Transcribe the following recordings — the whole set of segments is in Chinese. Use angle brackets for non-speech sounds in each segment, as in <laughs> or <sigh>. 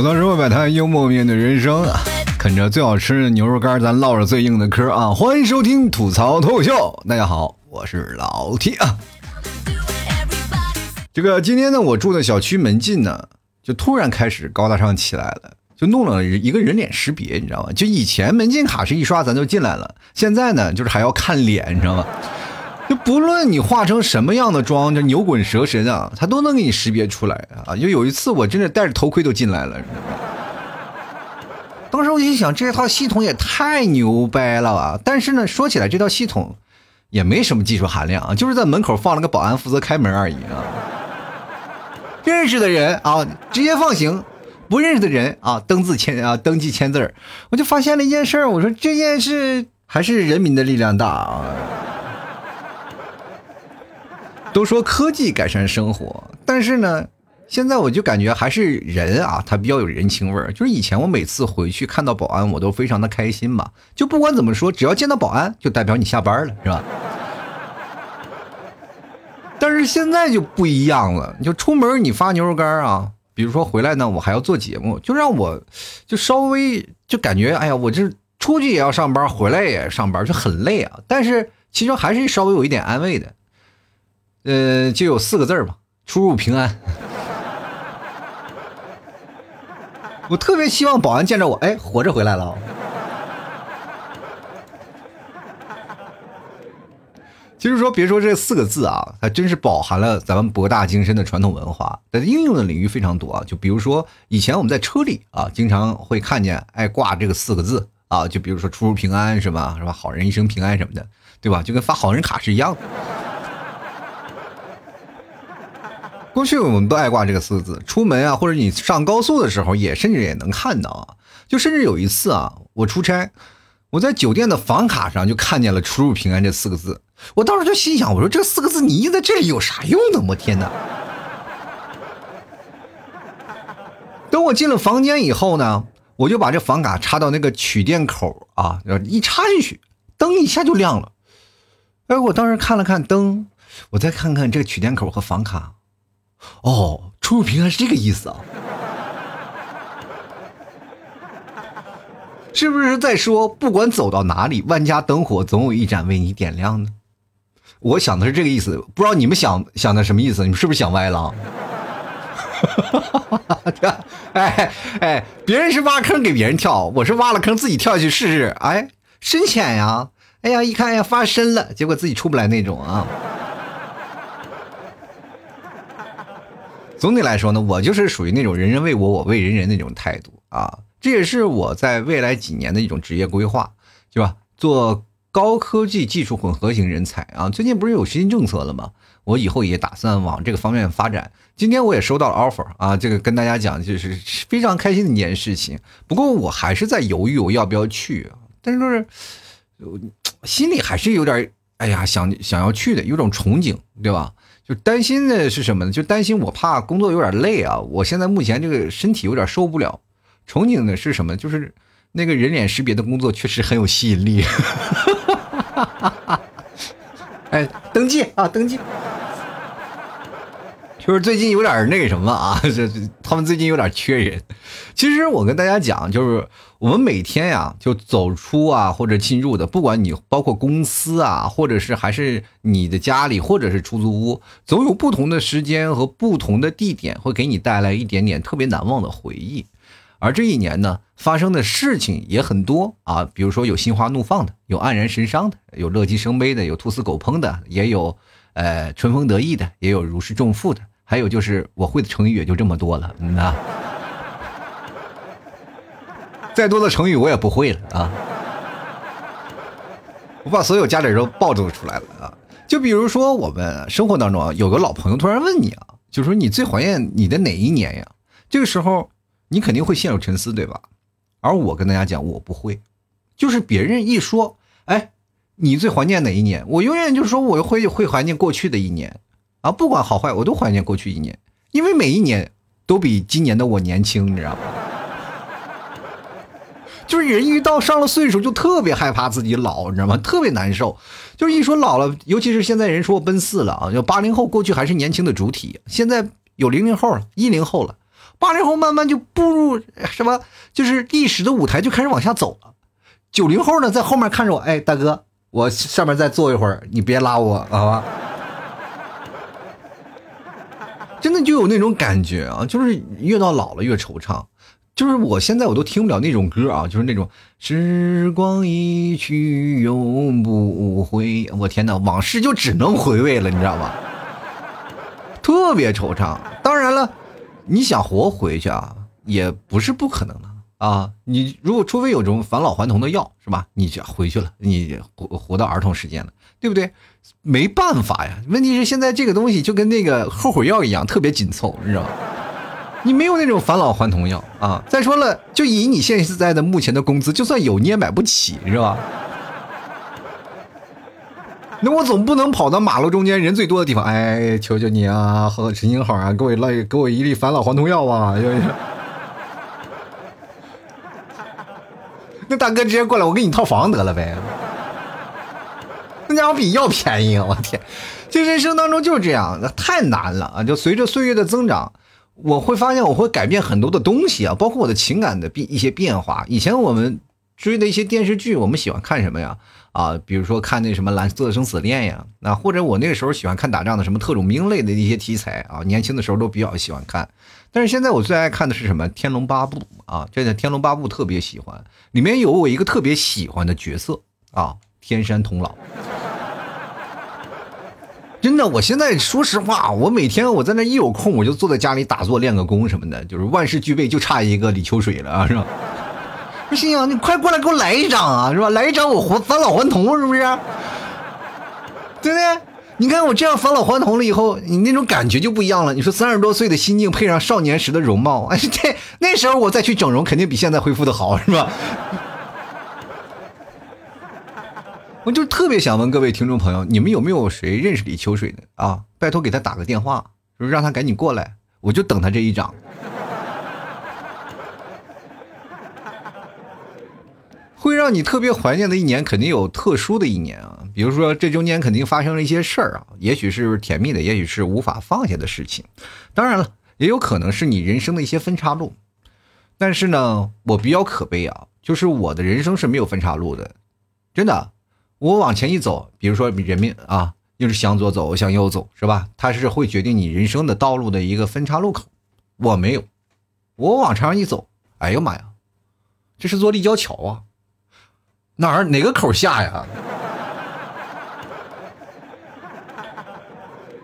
吐槽社会百态，幽默面对人生啊！啃着最好吃的牛肉干，咱唠着最硬的嗑啊！欢迎收听吐槽脱口秀，大家好，我是老 T 啊。这个今天呢，我住的小区门禁呢，就突然开始高大上起来了，就弄了一个人脸识别，你知道吗？就以前门禁卡是一刷咱就进来了，现在呢，就是还要看脸，你知道吗？就不论你化成什么样的妆，就牛滚蛇神啊，他都能给你识别出来啊！就有一次我真的戴着头盔都进来了，知道吗当时我就想，这套系统也太牛掰了啊！但是呢，说起来这套系统也没什么技术含量啊，就是在门口放了个保安负责开门而已啊。认识的人啊，直接放行；不认识的人啊，登字签啊，登记签字。我就发现了一件事，我说这件事还是人民的力量大啊。都说科技改善生活，但是呢，现在我就感觉还是人啊，他比较有人情味儿。就是以前我每次回去看到保安，我都非常的开心嘛。就不管怎么说，只要见到保安，就代表你下班了，是吧？但是现在就不一样了，就出门你发牛肉干啊，比如说回来呢，我还要做节目，就让我就稍微就感觉，哎呀，我这出去也要上班，回来也上班，就很累啊。但是其实还是稍微有一点安慰的。呃，就有四个字吧，出入平安。<laughs> 我特别希望保安见着我，哎，活着回来了。其实说，别说这四个字啊，还真是饱含了咱们博大精深的传统文化。但应用的领域非常多啊，就比如说以前我们在车里啊，经常会看见爱挂这个四个字啊，就比如说出入平安是吧？是吧？好人一生平安什么的，对吧？就跟发好人卡是一样的。过去我们都爱挂这个四个字，出门啊，或者你上高速的时候，也甚至也能看到啊。就甚至有一次啊，我出差，我在酒店的房卡上就看见了“出入平安”这四个字。我当时就心想，我说这四个字你印在这里有啥用呢？我天哪！<laughs> 等我进了房间以后呢，我就把这房卡插到那个取电口啊，一插进去，灯一下就亮了。哎，我当时看了看灯，我再看看这个取电口和房卡。哦，出入平安是这个意思啊？是不是在说不管走到哪里，万家灯火总有一盏为你点亮呢？我想的是这个意思，不知道你们想想的什么意思？你们是不是想歪了？哈哈哈哈哈哎哎，别人是挖坑给别人跳，我是挖了坑自己跳下去试试。哎，深浅呀！哎呀，一看呀发深了，结果自己出不来那种啊。总体来说呢，我就是属于那种人人为我，我为人人那种态度啊。这也是我在未来几年的一种职业规划，是吧？做高科技技术混合型人才啊。最近不是有新政策了吗？我以后也打算往这个方面发展。今天我也收到了 offer 啊，这个跟大家讲就是非常开心的一件事情。不过我还是在犹豫我要不要去，但是说是心里还是有点哎呀想想要去的，有种憧憬，对吧？就担心的是什么呢？就担心我怕工作有点累啊！我现在目前这个身体有点受不了。憧憬的是什么？就是那个人脸识别的工作确实很有吸引力。<laughs> 哎，登记啊，登记。就是最近有点那个什么啊，这 <laughs> 他们最近有点缺人。其实我跟大家讲，就是我们每天呀，就走出啊或者进入的，不管你包括公司啊，或者是还是你的家里，或者是出租屋，总有不同的时间和不同的地点，会给你带来一点点特别难忘的回忆。而这一年呢，发生的事情也很多啊，比如说有心花怒放的，有黯然神伤的，有乐极生悲的，有兔死狗烹的，也有呃春风得意的，也有如释重负的。还有就是我会的成语也就这么多了，嗯呐，再多的成语我也不会了啊！我把所有家里人都暴露出来了啊！就比如说我们生活当中啊，有个老朋友突然问你啊，就说你最怀念你的哪一年呀？这个时候你肯定会陷入沉思，对吧？而我跟大家讲，我不会，就是别人一说，哎，你最怀念哪一年？我永远就说我会会怀念过去的一年。啊，不管好坏，我都怀念过去一年，因为每一年都比今年的我年轻，你知道吗？就是人一到上了岁数，就特别害怕自己老，你知道吗？特别难受。就是一说老了，尤其是现在人说奔四了啊，就八零后过去还是年轻的主体，现在有零零后了，一零后了，八零后慢慢就步入什么，就是历史的舞台就开始往下走了。九零后呢，在后面看着我，哎，大哥，我上面再坐一会儿，你别拉我，好吧？真的就有那种感觉啊，就是越到老了越惆怅。就是我现在我都听不了那种歌啊，就是那种时光一去永不回，我天哪，往事就只能回味了，你知道吗？特别惆怅。当然了，你想活回去啊，也不是不可能的啊。你如果除非有种返老还童的药，是吧？你就回去了，你活活到儿童时间了，对不对？没办法呀。问题是现在这个东西就跟那个后悔药一样，特别紧凑，你知道吗？你没有那种返老还童药啊！再说了，就以你现在的目前的工资，就算有你也买不起，是吧？那我总不能跑到马路中间人最多的地方，哎，求求你啊，和陈星好啊，给我来给我一粒返老还童药啊！<laughs> 那大哥直接过来，我给你套房得了呗。那家伙比药便宜，我天！这人生当中就是这样，那太难了啊！就随着岁月的增长。我会发现我会改变很多的东西啊，包括我的情感的变一些变化。以前我们追的一些电视剧，我们喜欢看什么呀？啊，比如说看那什么《蓝色生死恋》呀，那或者我那个时候喜欢看打仗的什么特种兵类的一些题材啊，年轻的时候都比较喜欢看。但是现在我最爱看的是什么？《天龙八部》啊，这个《天龙八部》特别喜欢，里面有我一个特别喜欢的角色啊，天山童姥。真的，我现在说实话，我每天我在那一有空，我就坐在家里打坐练个功什么的，就是万事俱备，就差一个李秋水了，是吧？不行啊，你快过来给我来一张啊，是吧？来一张我还返老还童，是不是？对不对？你看我这样返老还童了以后，你那种感觉就不一样了。你说三十多岁的心境配上少年时的容貌，哎，这那时候我再去整容，肯定比现在恢复的好，是吧？我就特别想问各位听众朋友，你们有没有谁认识李秋水的啊？拜托给他打个电话，说让他赶紧过来，我就等他这一掌。<laughs> 会让你特别怀念的一年，肯定有特殊的一年啊。比如说这中间肯定发生了一些事儿啊，也许是甜蜜的，也许是无法放下的事情。当然了，也有可能是你人生的一些分岔路。但是呢，我比较可悲啊，就是我的人生是没有分岔路的，真的。我往前一走，比如说人命啊，又是向左走，向右走，是吧？它是会决定你人生的道路的一个分岔路口。我没有，我往上一走，哎呦妈呀，这是座立交桥啊！哪儿哪个口下呀？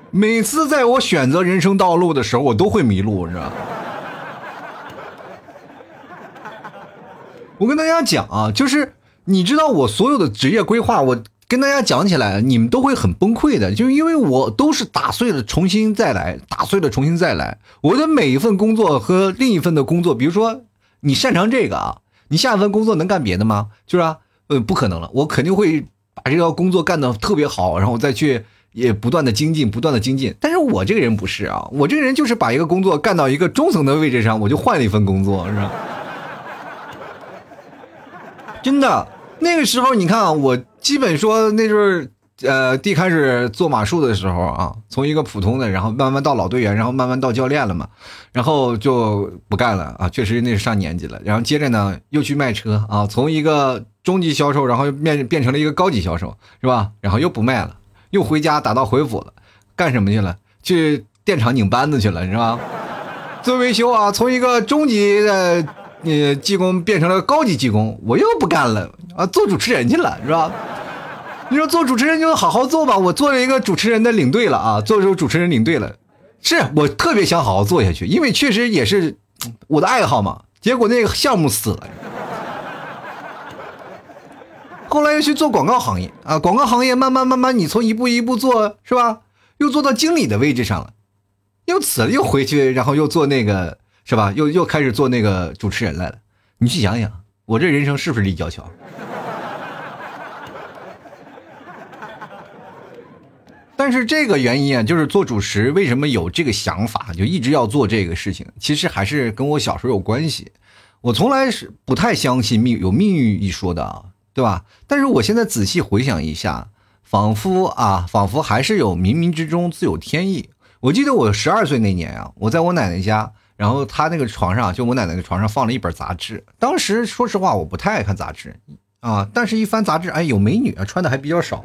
<laughs> 每次在我选择人生道路的时候，我都会迷路，你知道吗我跟大家讲啊，就是。你知道我所有的职业规划，我跟大家讲起来，你们都会很崩溃的，就因为我都是打碎了重新再来，打碎了重新再来。我的每一份工作和另一份的工作，比如说你擅长这个啊，你下一份工作能干别的吗？就是啊，呃，不可能了，我肯定会把这个工作干得特别好，然后再去也不断的精进，不断的精进。但是我这个人不是啊，我这个人就是把一个工作干到一个中层的位置上，我就换了一份工作，是吧？真的。那个时候，你看啊，我基本说那就是，呃，第一开始做马术的时候啊，从一个普通的，然后慢慢到老队员，然后慢慢到教练了嘛，然后就不干了啊，确实那是上年纪了。然后接着呢，又去卖车啊，从一个中级销售，然后又变变成了一个高级销售，是吧？然后又不卖了，又回家打道回府了，干什么去了？去电厂拧扳子去了，是吧？做维修啊，从一个中级的。你技工变成了高级技工，我又不干了啊！做主持人去了是吧？你说做主持人就好好做吧。我做了一个主持人的领队了啊，做成主持人领队了，是我特别想好好做下去，因为确实也是我的爱好嘛。结果那个项目死了，后来又去做广告行业啊，广告行业慢慢慢慢，你从一步一步做是吧？又做到经理的位置上了，又辞了，又回去，然后又做那个。是吧？又又开始做那个主持人来了。你去想想，我这人生是不是立交桥？<laughs> 但是这个原因啊，就是做主持为什么有这个想法，就一直要做这个事情，其实还是跟我小时候有关系。我从来是不太相信命有命运一说的啊，对吧？但是我现在仔细回想一下，仿佛啊，仿佛还是有冥冥之中自有天意。我记得我十二岁那年啊，我在我奶奶家。然后他那个床上，就我奶奶的床上放了一本杂志。当时说实话，我不太爱看杂志啊，但是一翻杂志，哎，有美女啊，穿的还比较少。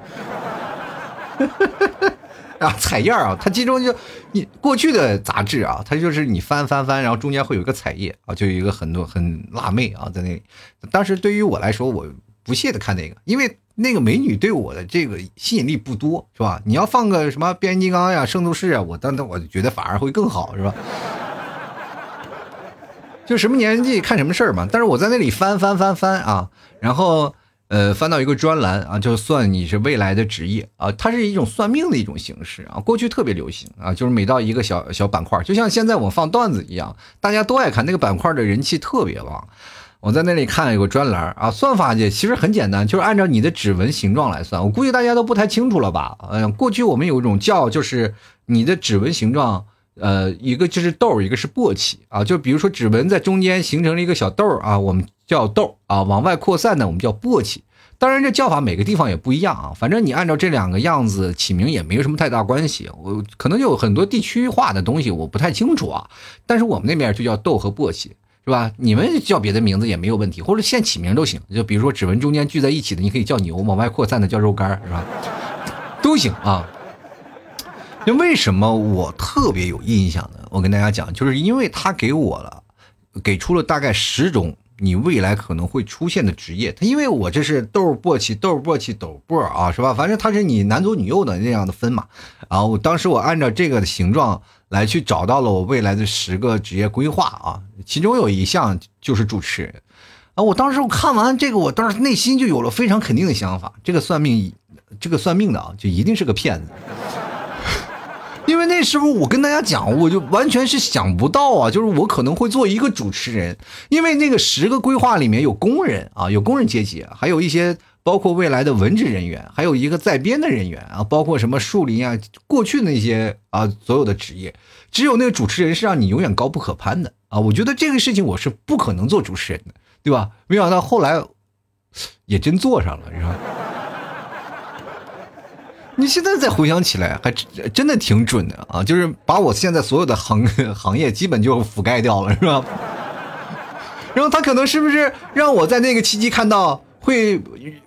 <laughs> 啊，彩页啊，它其中就你过去的杂志啊，它就是你翻翻翻，然后中间会有一个彩页啊，就有一个很多很辣妹啊在那里。当时对于我来说，我不屑的看那个，因为那个美女对我的这个吸引力不多，是吧？你要放个什么变形金刚呀、圣斗士啊，我当时我觉得反而会更好，是吧？就什么年纪看什么事儿嘛。但是我在那里翻翻翻翻啊，然后。呃，翻到一个专栏啊，就算你是未来的职业啊，它是一种算命的一种形式啊。过去特别流行啊，就是每到一个小小板块，就像现在我放段子一样，大家都爱看那个板块的人气特别旺。我在那里看有个专栏啊，算法也其实很简单，就是按照你的指纹形状来算。我估计大家都不太清楚了吧？嗯，过去我们有一种叫就是你的指纹形状，呃，一个就是豆，一个是簸箕啊。就比如说指纹在中间形成了一个小豆啊，我们。叫豆啊，往外扩散的我们叫簸箕。当然，这叫法每个地方也不一样啊。反正你按照这两个样子起名也没有什么太大关系。我可能有很多地区化的东西我不太清楚啊。但是我们那边就叫豆和簸箕，是吧？你们叫别的名字也没有问题，或者现起名都行。就比如说指纹中间聚在一起的，你可以叫牛；往外扩散的叫肉干，是吧？<laughs> 都行啊。那为什么我特别有印象呢？我跟大家讲，就是因为他给我了，给出了大概十种。你未来可能会出现的职业，他因为我这是豆簸箕豆簸箕豆簸啊，是吧？反正他是你男左女右的那样的分嘛。然后当时我按照这个的形状来去找到了我未来的十个职业规划啊，其中有一项就是主持人啊。我当时我看完这个，我当时内心就有了非常肯定的想法，这个算命，这个算命的啊，就一定是个骗子。因为那时候我跟大家讲，我就完全是想不到啊，就是我可能会做一个主持人，因为那个十个规划里面有工人啊，有工人阶级，还有一些包括未来的文职人员，还有一个在编的人员啊，包括什么树林啊，过去那些啊所有的职业，只有那个主持人是让你永远高不可攀的啊，我觉得这个事情我是不可能做主持人的，对吧？没想到后来也真做上了，是吧？你现在再回想起来，还真的挺准的啊！就是把我现在所有的行 <laughs> 行业基本就覆盖掉了，是吧？<laughs> 然后他可能是不是让我在那个契机看到，会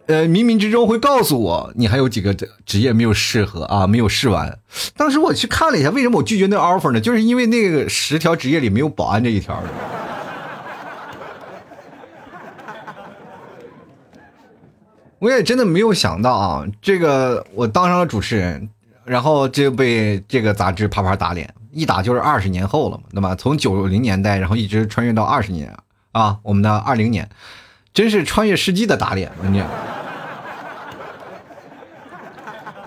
呃冥冥之中会告诉我，你还有几个职业没有适合啊，没有试完。当时我去看了一下，为什么我拒绝那 offer 呢？就是因为那个十条职业里没有保安这一条。我也真的没有想到啊，这个我当上了主持人，然后就被这个杂志啪啪打脸，一打就是二十年后了嘛，对吧？从九零年代，然后一直穿越到二十年啊，我们的二零年，真是穿越世纪的打脸，你。<laughs>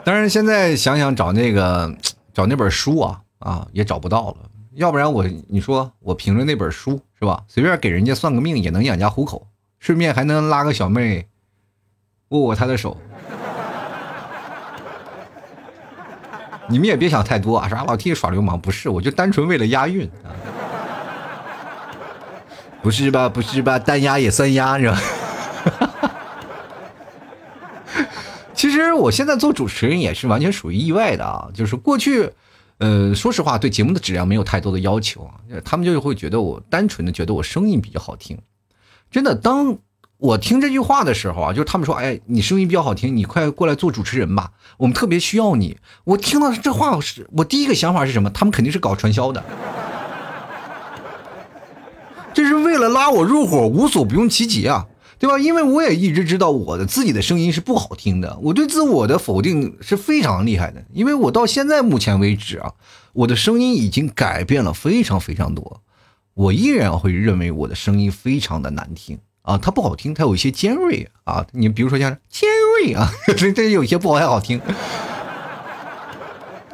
当然，现在想想找那个找那本书啊啊，也找不到了。要不然我你说我凭着那本书是吧，随便给人家算个命也能养家糊口，顺便还能拉个小妹。握握他的手，你们也别想太多啊！啥老替耍流氓？不是，我就单纯为了押韵啊！不是吧？不是吧？单押也算押是吧？<laughs> 其实我现在做主持人也是完全属于意外的啊！就是过去，呃，说实话，对节目的质量没有太多的要求啊，他们就会觉得我单纯的觉得我声音比较好听，真的当。我听这句话的时候啊，就是他们说：“哎，你声音比较好听，你快过来做主持人吧，我们特别需要你。”我听到这话，我是我第一个想法是什么？他们肯定是搞传销的，这是为了拉我入伙，无所不用其极啊，对吧？因为我也一直知道我的自己的声音是不好听的，我对自我的否定是非常厉害的。因为我到现在目前为止啊，我的声音已经改变了非常非常多，我依然会认为我的声音非常的难听。啊，它不好听，它有一些尖锐啊。你比如说像尖锐啊，<laughs> 这这有些不好太好听，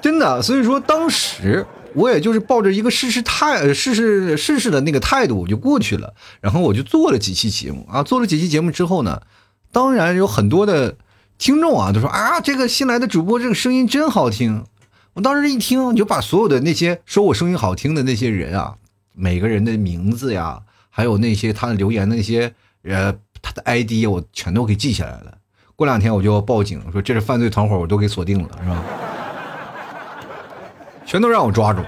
真的。所以说当时我也就是抱着一个试试态、试试试试的那个态度，我就过去了。然后我就做了几期节目啊，做了几期节目之后呢，当然有很多的听众啊都说啊，这个新来的主播这个声音真好听。我当时一听，就把所有的那些说我声音好听的那些人啊，每个人的名字呀，还有那些他留言的那些。呃，他的 ID 我全都给记下来了。过两天我就要报警，说这是犯罪团伙，我都给锁定了，是吧？<laughs> 全都让我抓住。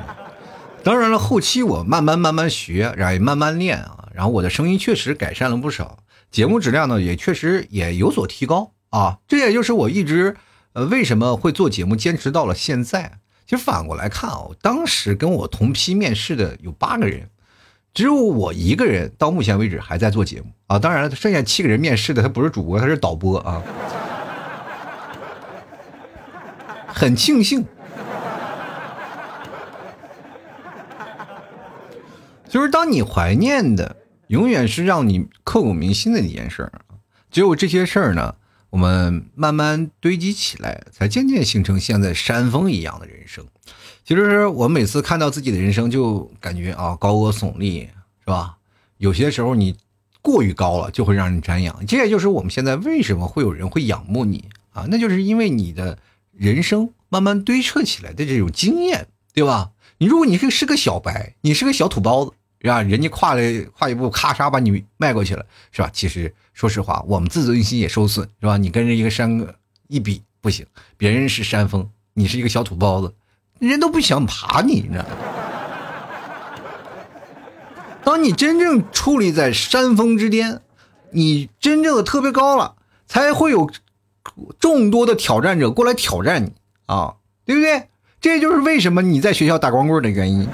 当然了，后期我慢慢慢慢学，然后也慢慢练啊，然后我的声音确实改善了不少，节目质量呢也确实也有所提高啊。这也就是我一直呃为什么会做节目坚持到了现在。其实反过来看啊，当时跟我同批面试的有八个人，只有我一个人到目前为止还在做节目啊。当然了，剩下七个人面试的他不是主播，他是导播啊。很庆幸，就是当你怀念的，永远是让你刻骨铭心的一件事儿只有这些事儿呢。我们慢慢堆积起来，才渐渐形成现在山峰一样的人生。其实我每次看到自己的人生，就感觉啊高额耸立，是吧？有些时候你过于高了，就会让人瞻仰。这也就是我们现在为什么会有人会仰慕你啊？那就是因为你的人生慢慢堆砌起来的这种经验，对吧？你如果你是是个小白，你是个小土包子。是吧？人家跨了跨一步，咔嚓把你迈过去了，是吧？其实说实话，我们自尊心也受损，是吧？你跟人一个山一比，不行，别人是山峰，你是一个小土包子，人都不想爬你，你知道吗？当你真正矗立在山峰之巅，你真正的特别高了，才会有众多的挑战者过来挑战你啊，对不对？这就是为什么你在学校打光棍的原因。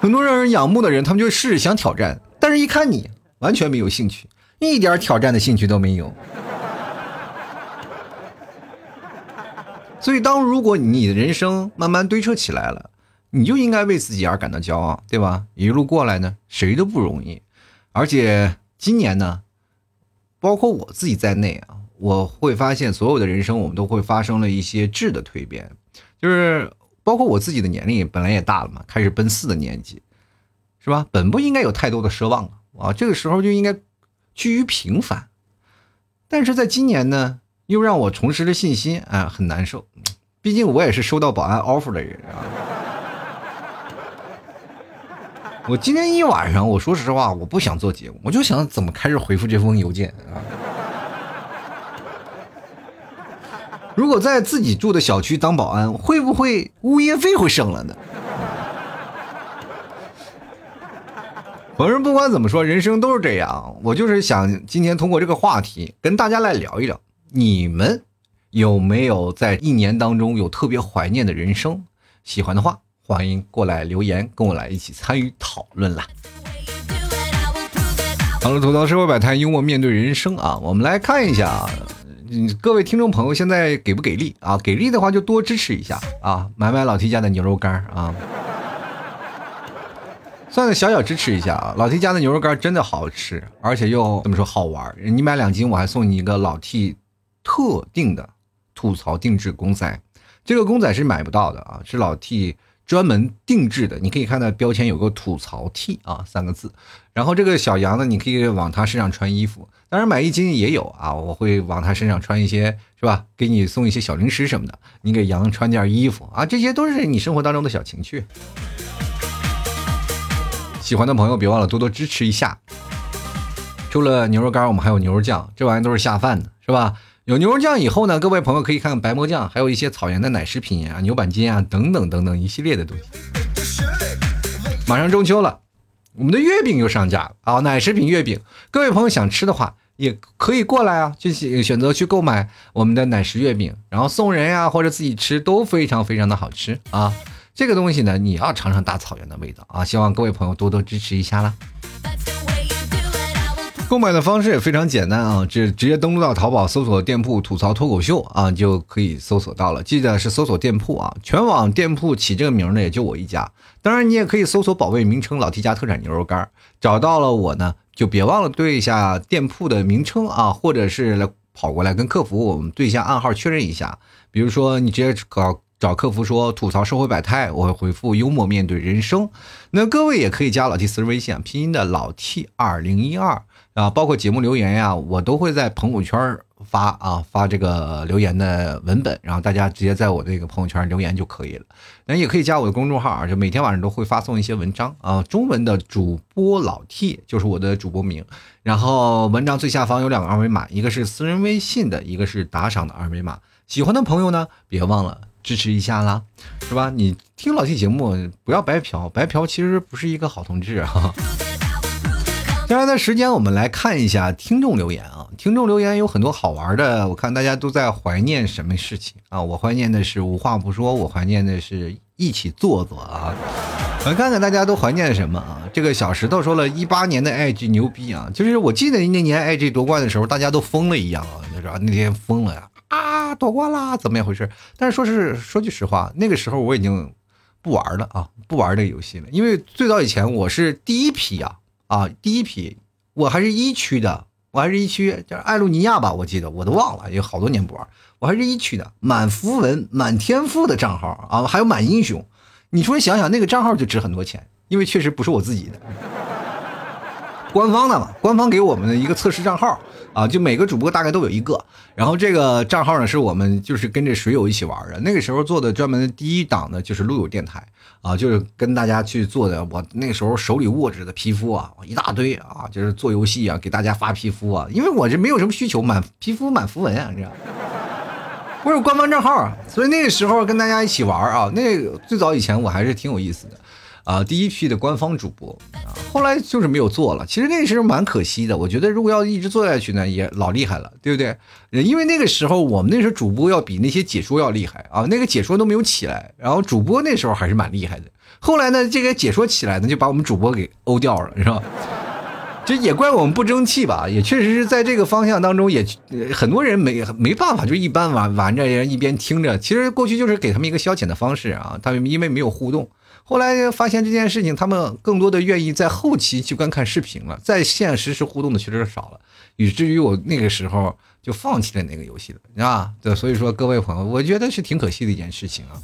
很多让人仰慕的人，他们就试着想挑战，但是一看你完全没有兴趣，一点挑战的兴趣都没有。所以，当如果你的人生慢慢堆砌起来了，你就应该为自己而感到骄傲，对吧？一路过来呢，谁都不容易。而且今年呢，包括我自己在内啊，我会发现所有的人生，我们都会发生了一些质的蜕变，就是。包括我自己的年龄本来也大了嘛，开始奔四的年纪，是吧？本不应该有太多的奢望啊，这个时候就应该趋于平凡。但是在今年呢，又让我重拾了信心啊，很难受。毕竟我也是收到保安 offer 的人啊。我今天一晚上，我说实话，我不想做节目，我就想怎么开始回复这封邮件啊。如果在自己住的小区当保安，会不会物业费会省了呢？反正不管怎么说，人生都是这样。我就是想今天通过这个话题跟大家来聊一聊，你们有没有在一年当中有特别怀念的人生？喜欢的话，欢迎过来留言，跟我来一起参与讨论啦。好了，吐槽社会百态，幽默面对人生啊，我们来看一下。嗯，各位听众朋友，现在给不给力啊？给力的话就多支持一下啊，买买老 T 家的牛肉干啊，<laughs> 算个小小支持一下啊。老 T 家的牛肉干真的好吃，而且又怎么说好玩？你买两斤，我还送你一个老 T 特定的吐槽定制公仔，这个公仔是买不到的啊，是老 T。专门定制的，你可以看到标签有个“吐槽 T” 啊三个字，然后这个小羊呢，你可以往它身上穿衣服，当然买一斤也有啊，我会往它身上穿一些，是吧？给你送一些小零食什么的，你给羊穿件衣服啊，这些都是你生活当中的小情趣。喜欢的朋友别忘了多多支持一下。除了牛肉干，我们还有牛肉酱，这玩意都是下饭的，是吧？有牛肉酱以后呢，各位朋友可以看看白馍酱，还有一些草原的奶食品啊、牛板筋啊等等等等一系列的东西。马上中秋了，我们的月饼又上架了啊！奶食品月饼，各位朋友想吃的话也可以过来啊，去选择去购买我们的奶食月饼，然后送人呀或者自己吃都非常非常的好吃啊！这个东西呢，你要尝尝大草原的味道啊！希望各位朋友多多支持一下啦。购买的方式也非常简单啊，直直接登录到淘宝搜索店铺“吐槽脱口秀”啊，就可以搜索到了。记得是搜索店铺啊，全网店铺起这个名的也就我一家。当然，你也可以搜索宝贝名称“老 T 家特产牛肉干”，找到了我呢，就别忘了对一下店铺的名称啊，或者是来跑过来跟客服我们对一下暗号确认一下。比如说，你直接搞。找客服说吐槽社会百态，我会回复幽默面对人生。那各位也可以加老 T 私人微信，拼音的老 T 二零一二啊，包括节目留言呀，我都会在朋友圈发啊发这个留言的文本，然后大家直接在我这个朋友圈留言就可以了。那也可以加我的公众号啊，就每天晚上都会发送一些文章啊，中文的主播老 T 就是我的主播名，然后文章最下方有两个二维码，一个是私人微信的，一个是打赏的二维码。喜欢的朋友呢，别忘了。支持一下啦，是吧？你听老 T 节目不要白嫖，白嫖其实不是一个好同志啊。接下来的时间，我们来看一下听众留言啊。听众留言有很多好玩的，我看大家都在怀念什么事情啊？我怀念的是无话不说，我怀念的是一起坐坐啊。我看看大家都怀念什么啊？这个小石头说了一八年的 IG 牛逼啊，就是我记得那年 IG 夺冠的时候，大家都疯了一样啊，你知道那天疯了呀啊，夺冠啦，怎么样回事？但是说是说句实话，那个时候我已经不玩了啊，不玩这个游戏了，因为最早以前我是第一批啊。啊，第一批，我还是一区的，我还是一区叫艾露尼亚吧，我记得我都忘了，有好多年不玩，我还是一区的，满符文、满天赋的账号啊，还有满英雄，你说想想那个账号就值很多钱，因为确实不是我自己的，官方的嘛，官方给我们的一个测试账号啊，就每个主播大概都有一个，然后这个账号呢是我们就是跟着水友一起玩的，那个时候做的专门的第一档的就是路友电台。啊，就是跟大家去做的，我那时候手里握着的皮肤啊，一大堆啊，就是做游戏啊，给大家发皮肤啊，因为我这没有什么需求，满皮肤满符文啊，这样。我有官方账号啊，所以那个时候跟大家一起玩啊，那最早以前我还是挺有意思的。啊，第一批的官方主播啊，后来就是没有做了。其实那时候蛮可惜的。我觉得如果要一直做下去呢，也老厉害了，对不对？因为那个时候我们那时候主播要比那些解说要厉害啊，那个解说都没有起来，然后主播那时候还是蛮厉害的。后来呢，这个解说起来呢，就把我们主播给欧掉了，是吧？这也怪我们不争气吧？也确实是在这个方向当中，也很多人没没办法，就一般玩玩着，一边听着。其实过去就是给他们一个消遣的方式啊，他们因为没有互动。后来发现这件事情，他们更多的愿意在后期去观看视频了，在线实时互动的确实少了，以至于我那个时候就放弃了那个游戏了，啊，对，所以说各位朋友，我觉得是挺可惜的一件事情啊。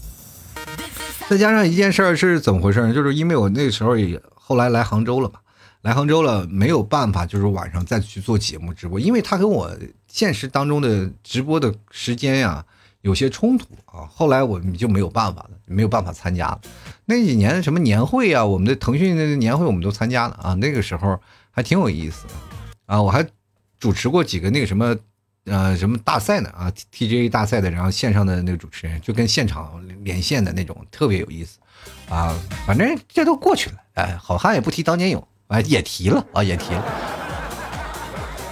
再加上一件事儿是怎么回事呢？就是因为我那时候也后来来杭州了嘛，来杭州了没有办法，就是晚上再去做节目直播，因为他跟我现实当中的直播的时间呀。有些冲突啊，后来我们就没有办法了，没有办法参加了。那几年什么年会啊，我们的腾讯的年会我们都参加了啊，那个时候还挺有意思的啊。我还主持过几个那个什么呃什么大赛呢啊，TGA 大赛的，然后线上的那个主持人就跟现场连线的那种，特别有意思啊。反正这都过去了，哎，好汉也不提当年勇，哎，也提了啊，也提了。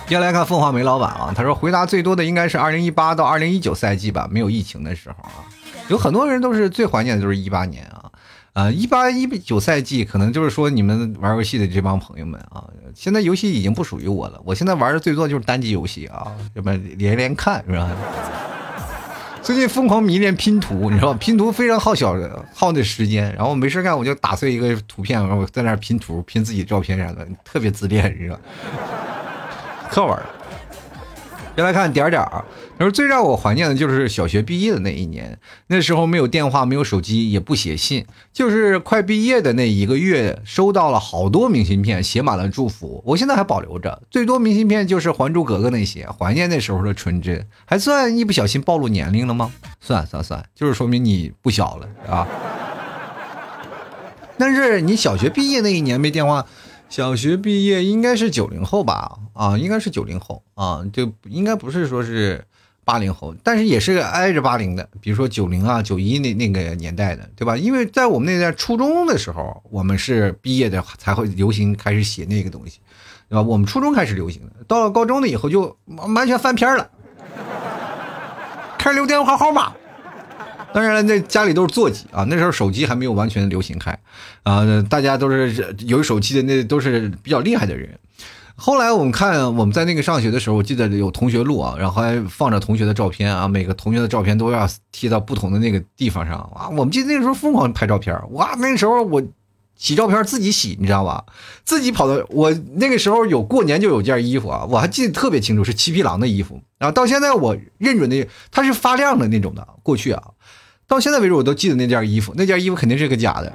接下来看凤凰煤老板啊，他说回答最多的应该是二零一八到二零一九赛季吧，没有疫情的时候啊，有很多人都是最怀念的就是一八年啊，啊一八一九赛季可能就是说你们玩游戏的这帮朋友们啊，现在游戏已经不属于我了，我现在玩的最多就是单机游戏啊，要不然连连看是吧？<laughs> 最近疯狂迷恋拼图，你知道拼图非常耗小耗那时间，然后没事干我就打碎一个图片，然后在那拼图拼自己照片啥的，特别自恋，你知道。可玩了。先来看点点儿，他说最让我怀念的就是小学毕业的那一年，那时候没有电话，没有手机，也不写信，就是快毕业的那一个月，收到了好多明信片，写满了祝福，我现在还保留着。最多明信片就是《还珠格格》那些，怀念那时候的纯真，还算一不小心暴露年龄了吗？算算算，就是说明你不小了啊。但是你小学毕业那一年没电话。小学毕业应该是九零后吧？啊，应该是九零后啊，就应该不是说是八零后，但是也是挨着八零的，比如说九零啊、九一那那个年代的，对吧？因为在我们那代初中的时候，我们是毕业的才会流行开始写那个东西，对吧？我们初中开始流行的，到了高中了以后就完全翻篇了，开始留电话号码。当然了，那家里都是座机啊，那时候手机还没有完全流行开，啊，大家都是有手机的，那都是比较厉害的人。后来我们看我们在那个上学的时候，我记得有同学录啊，然后还放着同学的照片啊，每个同学的照片都要贴到不同的那个地方上啊。我们记得那时候疯狂拍照片，哇，那时候我。洗照片自己洗，你知道吧？自己跑到我那个时候有过年就有件衣服啊，我还记得特别清楚，是七匹狼的衣服。然后到现在我认准的，它是发亮的那种的。过去啊，到现在为止我都记得那件衣服，那件衣服肯定是个假的。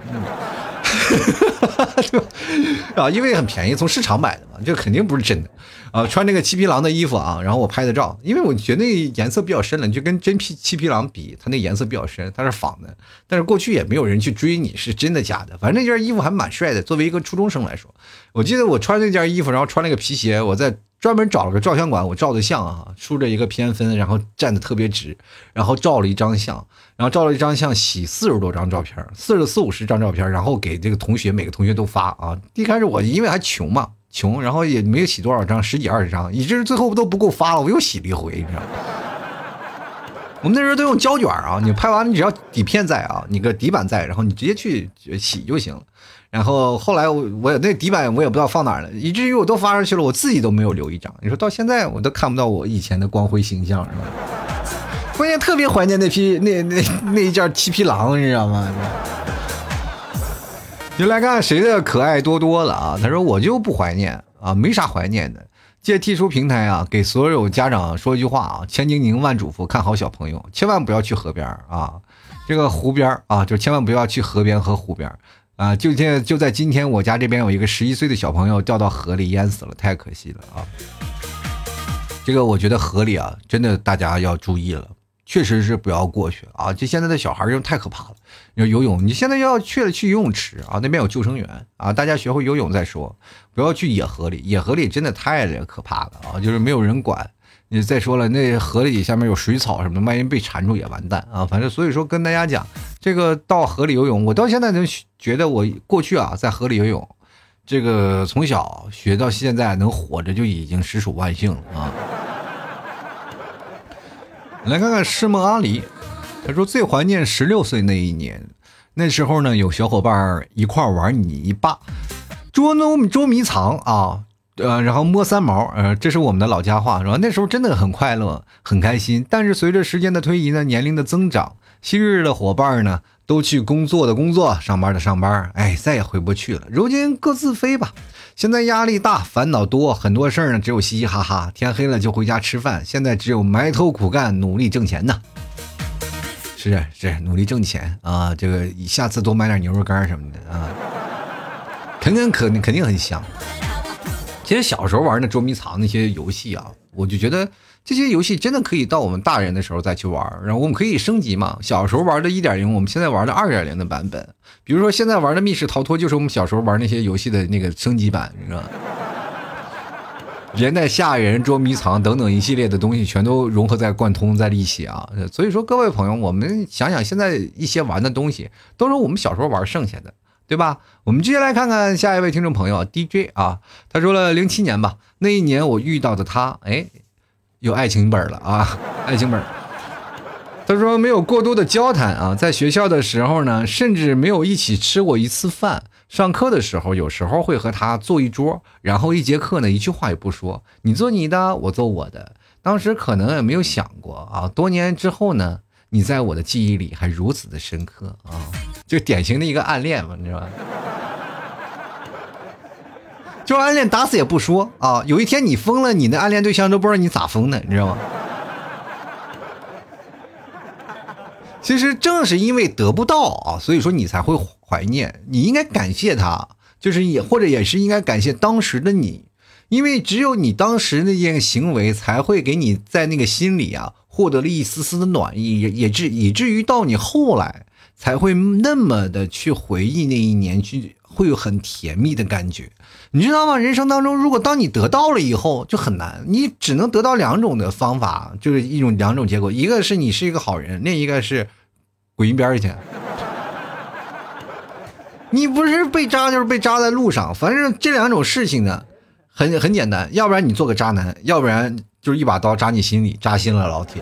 <laughs> 啊，因为很便宜，从市场买的嘛，这肯定不是真的。啊，穿那个七匹狼的衣服啊，然后我拍的照，因为我觉得那颜色比较深了，就跟真皮七匹狼比，它那颜色比较深，它是仿的。但是过去也没有人去追你是真的假的，反正那件衣服还蛮帅的。作为一个初中生来说，我记得我穿那件衣服，然后穿那个皮鞋，我在专门找了个照相馆，我照的相啊，梳着一个偏分，然后站的特别直，然后照了一张相，然后照了一张相，洗四十多张照片，四十四五十张照片，然后给这个同学每个同学都发啊。一开始我因为还穷嘛，穷，然后也没有洗多少张，十几二十张，以至于最后都不够发了，我又洗了一回，你知道吗？我们那时候都用胶卷啊，你拍完你只要底片在啊，你个底板在，然后你直接去洗就行。然后后来我我那底板我也不知道放哪了，以至于我都发上去了，我自己都没有留一张。你说到现在我都看不到我以前的光辉形象，是吧？关键特别怀念那批那那那一件七匹狼，你知道吗？就来看谁的可爱多多了啊？他说我就不怀念啊，没啥怀念的。借剔除平台啊，给所有家长说一句话啊：千叮咛万嘱咐，看好小朋友，千万不要去河边啊，这个湖边啊，就千万不要去河边和湖边啊。就现就在今天，我家这边有一个十一岁的小朋友掉到河里淹死了，太可惜了啊。这个我觉得河里啊，真的大家要注意了。确实是不要过去啊！就现在的小孩儿，太可怕了。要游泳，你现在要去了去游泳池啊，那边有救生员啊，大家学会游泳再说。不要去野河里，野河里真的太可怕了啊！就是没有人管。你再说了，那河里下面有水草什么的，万一被缠住也完蛋啊！反正所以说跟大家讲，这个到河里游泳，我到现在能觉得我过去啊在河里游泳，这个从小学到现在能活着就已经实属万幸了啊！来看看世梦阿离，他说最怀念十六岁那一年，那时候呢有小伙伴一块玩泥巴、捉弄捉迷藏啊，呃，然后摸三毛，呃，这是我们的老家话，是吧？那时候真的很快乐，很开心。但是随着时间的推移呢，年龄的增长，昔日的伙伴呢都去工作的工作，上班的上班，哎，再也回不去了。如今各自飞吧。现在压力大，烦恼多，很多事儿呢，只有嘻嘻哈哈。天黑了就回家吃饭，现在只有埋头苦干，努力挣钱呢。是是，努力挣钱啊！这个下次多买点牛肉干什么的啊，肯定肯肯定很香。其实小时候玩的捉迷藏那些游戏啊，我就觉得。这些游戏真的可以到我们大人的时候再去玩，然后我们可以升级嘛。小时候玩的一点零，我们现在玩的二点零的版本。比如说现在玩的密室逃脱，就是我们小时候玩那些游戏的那个升级版，你知道吗？人在吓人、捉迷藏等等一系列的东西，全都融合在贯通在一起啊。所以说，各位朋友，我们想想现在一些玩的东西，都是我们小时候玩剩下的，对吧？我们接下来看看下一位听众朋友 DJ 啊，他说了零七年吧，那一年我遇到的他，哎。有爱情本了啊，<laughs> 爱情本。他说没有过多的交谈啊，在学校的时候呢，甚至没有一起吃过一次饭。上课的时候，有时候会和他坐一桌，然后一节课呢，一句话也不说，你做你的，我做我的。当时可能也没有想过啊，多年之后呢，你在我的记忆里还如此的深刻啊，就典型的一个暗恋嘛，你知道吧？就暗恋打死也不说啊！有一天你疯了，你的暗恋对象都不知道你咋疯的，你知道吗？其实正是因为得不到啊，所以说你才会怀念。你应该感谢他，就是也或者也是应该感谢当时的你，因为只有你当时那件行为，才会给你在那个心里啊获得了一丝丝的暖意，也也至以至于到你后来才会那么的去回忆那一年，去会有很甜蜜的感觉。你知道吗？人生当中，如果当你得到了以后，就很难。你只能得到两种的方法，就是一种两种结果：一个是你是一个好人，另一个是 <laughs> 滚一边去。你不是被扎，就是被扎在路上。反正这两种事情呢，很很简单。要不然你做个渣男，要不然就是一把刀扎你心里，扎心了，老铁。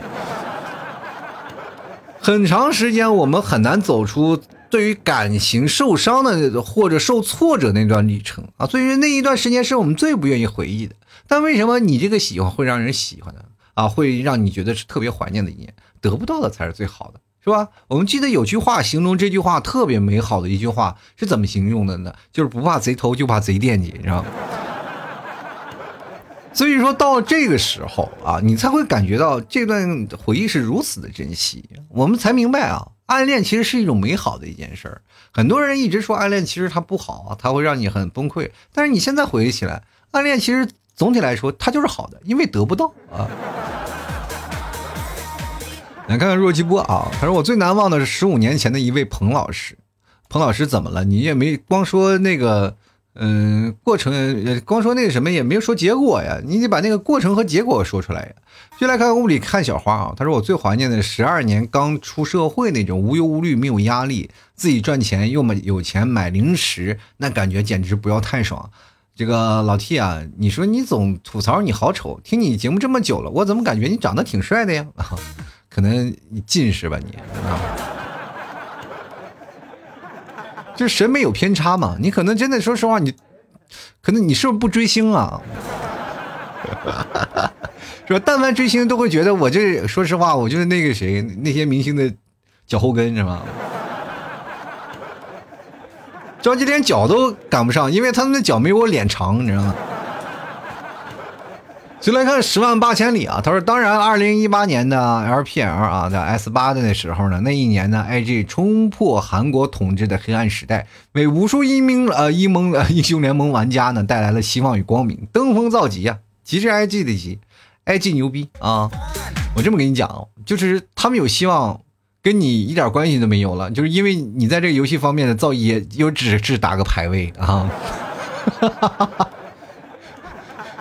很长时间，我们很难走出。对于感情受伤的或者受挫折那段旅程啊，所以说那一段时间是我们最不愿意回忆的。但为什么你这个喜欢会让人喜欢呢？啊，会让你觉得是特别怀念的一年，得不到的才是最好的，是吧？我们记得有句话形容这句话特别美好的一句话是怎么形容的呢？就是不怕贼偷，就怕贼惦记，你知道吗？所以说到这个时候啊，你才会感觉到这段回忆是如此的珍惜，我们才明白啊。暗恋其实是一种美好的一件事儿，很多人一直说暗恋其实它不好啊，它会让你很崩溃。但是你现在回忆起来，暗恋其实总体来说它就是好的，因为得不到啊。来看看若基波啊，他说我最难忘的是十五年前的一位彭老师。彭老师怎么了？你也没光说那个，嗯，过程光说那个什么也没有说结果呀，你得把那个过程和结果说出来呀。就来看雾里看小花啊，他说我最怀念的十二年刚出社会那种无忧无虑、没有压力，自己赚钱又买有钱买零食，那感觉简直不要太爽。这个老 T 啊，你说你总吐槽你好丑，听你节目这么久了，我怎么感觉你长得挺帅的呀？可能你近视吧你啊？就是审美有偏差嘛？你可能真的说实话，你可能你是不是不追星啊？<laughs> 是吧？但凡追星都会觉得我这，说实话，我就是那个谁，那些明星的脚后跟，是吧？着急连脚都赶不上，因为他们的脚没我脸长，你知道吗？就来看十万八千里啊！他说：“当然，二零一八年的 LPL 啊，在 S 八的那时候呢，那一年呢，IG 冲破韩国统治的黑暗时代，为无数英明呃英盟呃 <laughs> 英雄联盟玩家呢带来了希望与光明，登峰造极啊！极致 IG 的极，IG 牛逼啊！我这么跟你讲，就是他们有希望。”跟你一点关系都没有了，就是因为你在这个游戏方面的造诣又只是打个排位啊。哈哈哈哈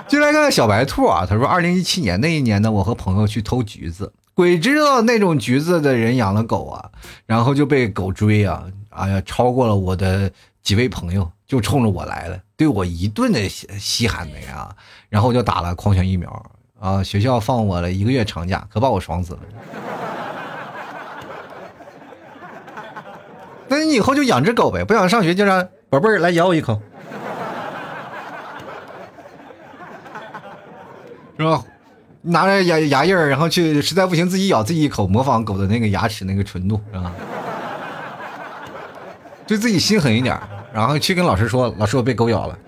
就来看看小白兔啊，他说，二零一七年那一年呢，我和朋友去偷橘子，鬼知道那种橘子的人养了狗啊，然后就被狗追啊，哎呀，超过了我的几位朋友，就冲着我来了，对我一顿的稀罕的呀，然后就打了狂犬疫苗。啊，学校放我了一个月长假，可把我爽死了。<laughs> 那你以后就养只狗呗，不想上学就让宝贝儿来咬我一口，是吧？拿着牙牙印儿，然后去，实在不行自己咬自己一口，模仿狗的那个牙齿那个纯度，是吧？对自己心狠一点，然后去跟老师说：“老师，我被狗咬了。”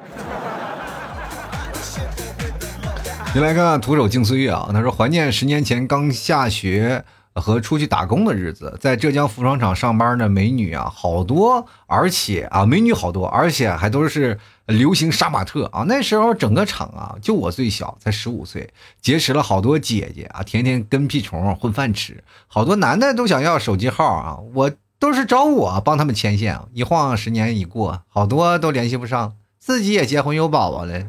你来看看徒手敬岁月啊，他说怀念十年前刚下学。和出去打工的日子，在浙江服装厂上班的美女啊，好多，而且啊，美女好多，而且还都是流行杀马特啊。那时候整个厂啊，就我最小，才十五岁，结识了好多姐姐啊，天天跟屁虫混饭吃。好多男的都想要手机号啊，我都是找我帮他们牵线。一晃十年已过，好多都联系不上，自己也结婚有宝宝了。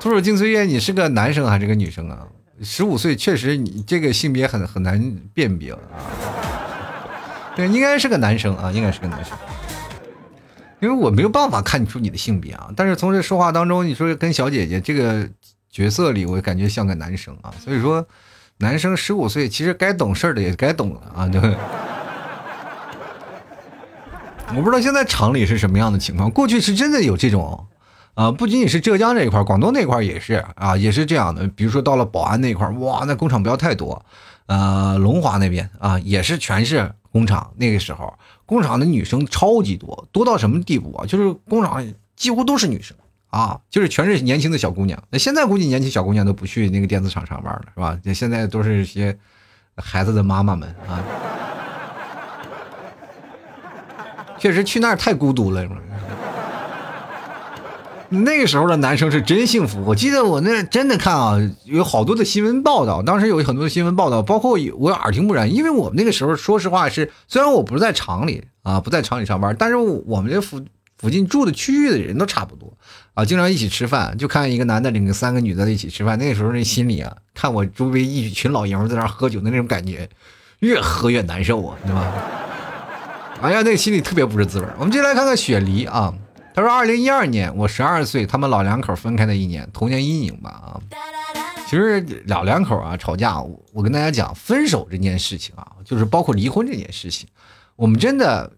徒手静岁月，你是个男生还是个女生啊？十五岁确实，你这个性别很很难辨别啊。对，应该是个男生啊，应该是个男生。因为我没有办法看出你的性别啊，但是从这说话当中，你说跟小姐姐这个角色里，我感觉像个男生啊。所以说，男生十五岁其实该懂事的也该懂了啊。对。我不知道现在厂里是什么样的情况，过去是真的有这种。啊，不仅仅是浙江这一块，广东那块也是啊，也是这样的。比如说到了宝安那块，哇，那工厂不要太多。呃，龙华那边啊，也是全是工厂。那个时候，工厂的女生超级多，多到什么地步啊？就是工厂几乎都是女生啊，就是全是年轻的小姑娘。那现在估计年轻小姑娘都不去那个电子厂上班了，是吧？那现在都是一些孩子的妈妈们啊。确实去那儿太孤独了，那个时候的男生是真幸福，我记得我那真的看啊，有好多的新闻报道，当时有很多的新闻报道，包括我耳听不染，因为我们那个时候说实话是，虽然我不是在厂里啊，不在厂里上班，但是我们这附附近住的区域的人都差不多啊，经常一起吃饭，就看一个男的领着三个女的在一起吃饭，那个时候那心里啊，看我周围一群老爷们在那喝酒的那种感觉，越喝越难受啊，对吧？哎呀，那个心里特别不是滋味。我们接来看看雪梨啊。他说：“二零一二年，我十二岁，他们老两口分开的一年，童年阴影吧啊。其实老两口啊吵架，我跟大家讲，分手这件事情啊，就是包括离婚这件事情，我们真的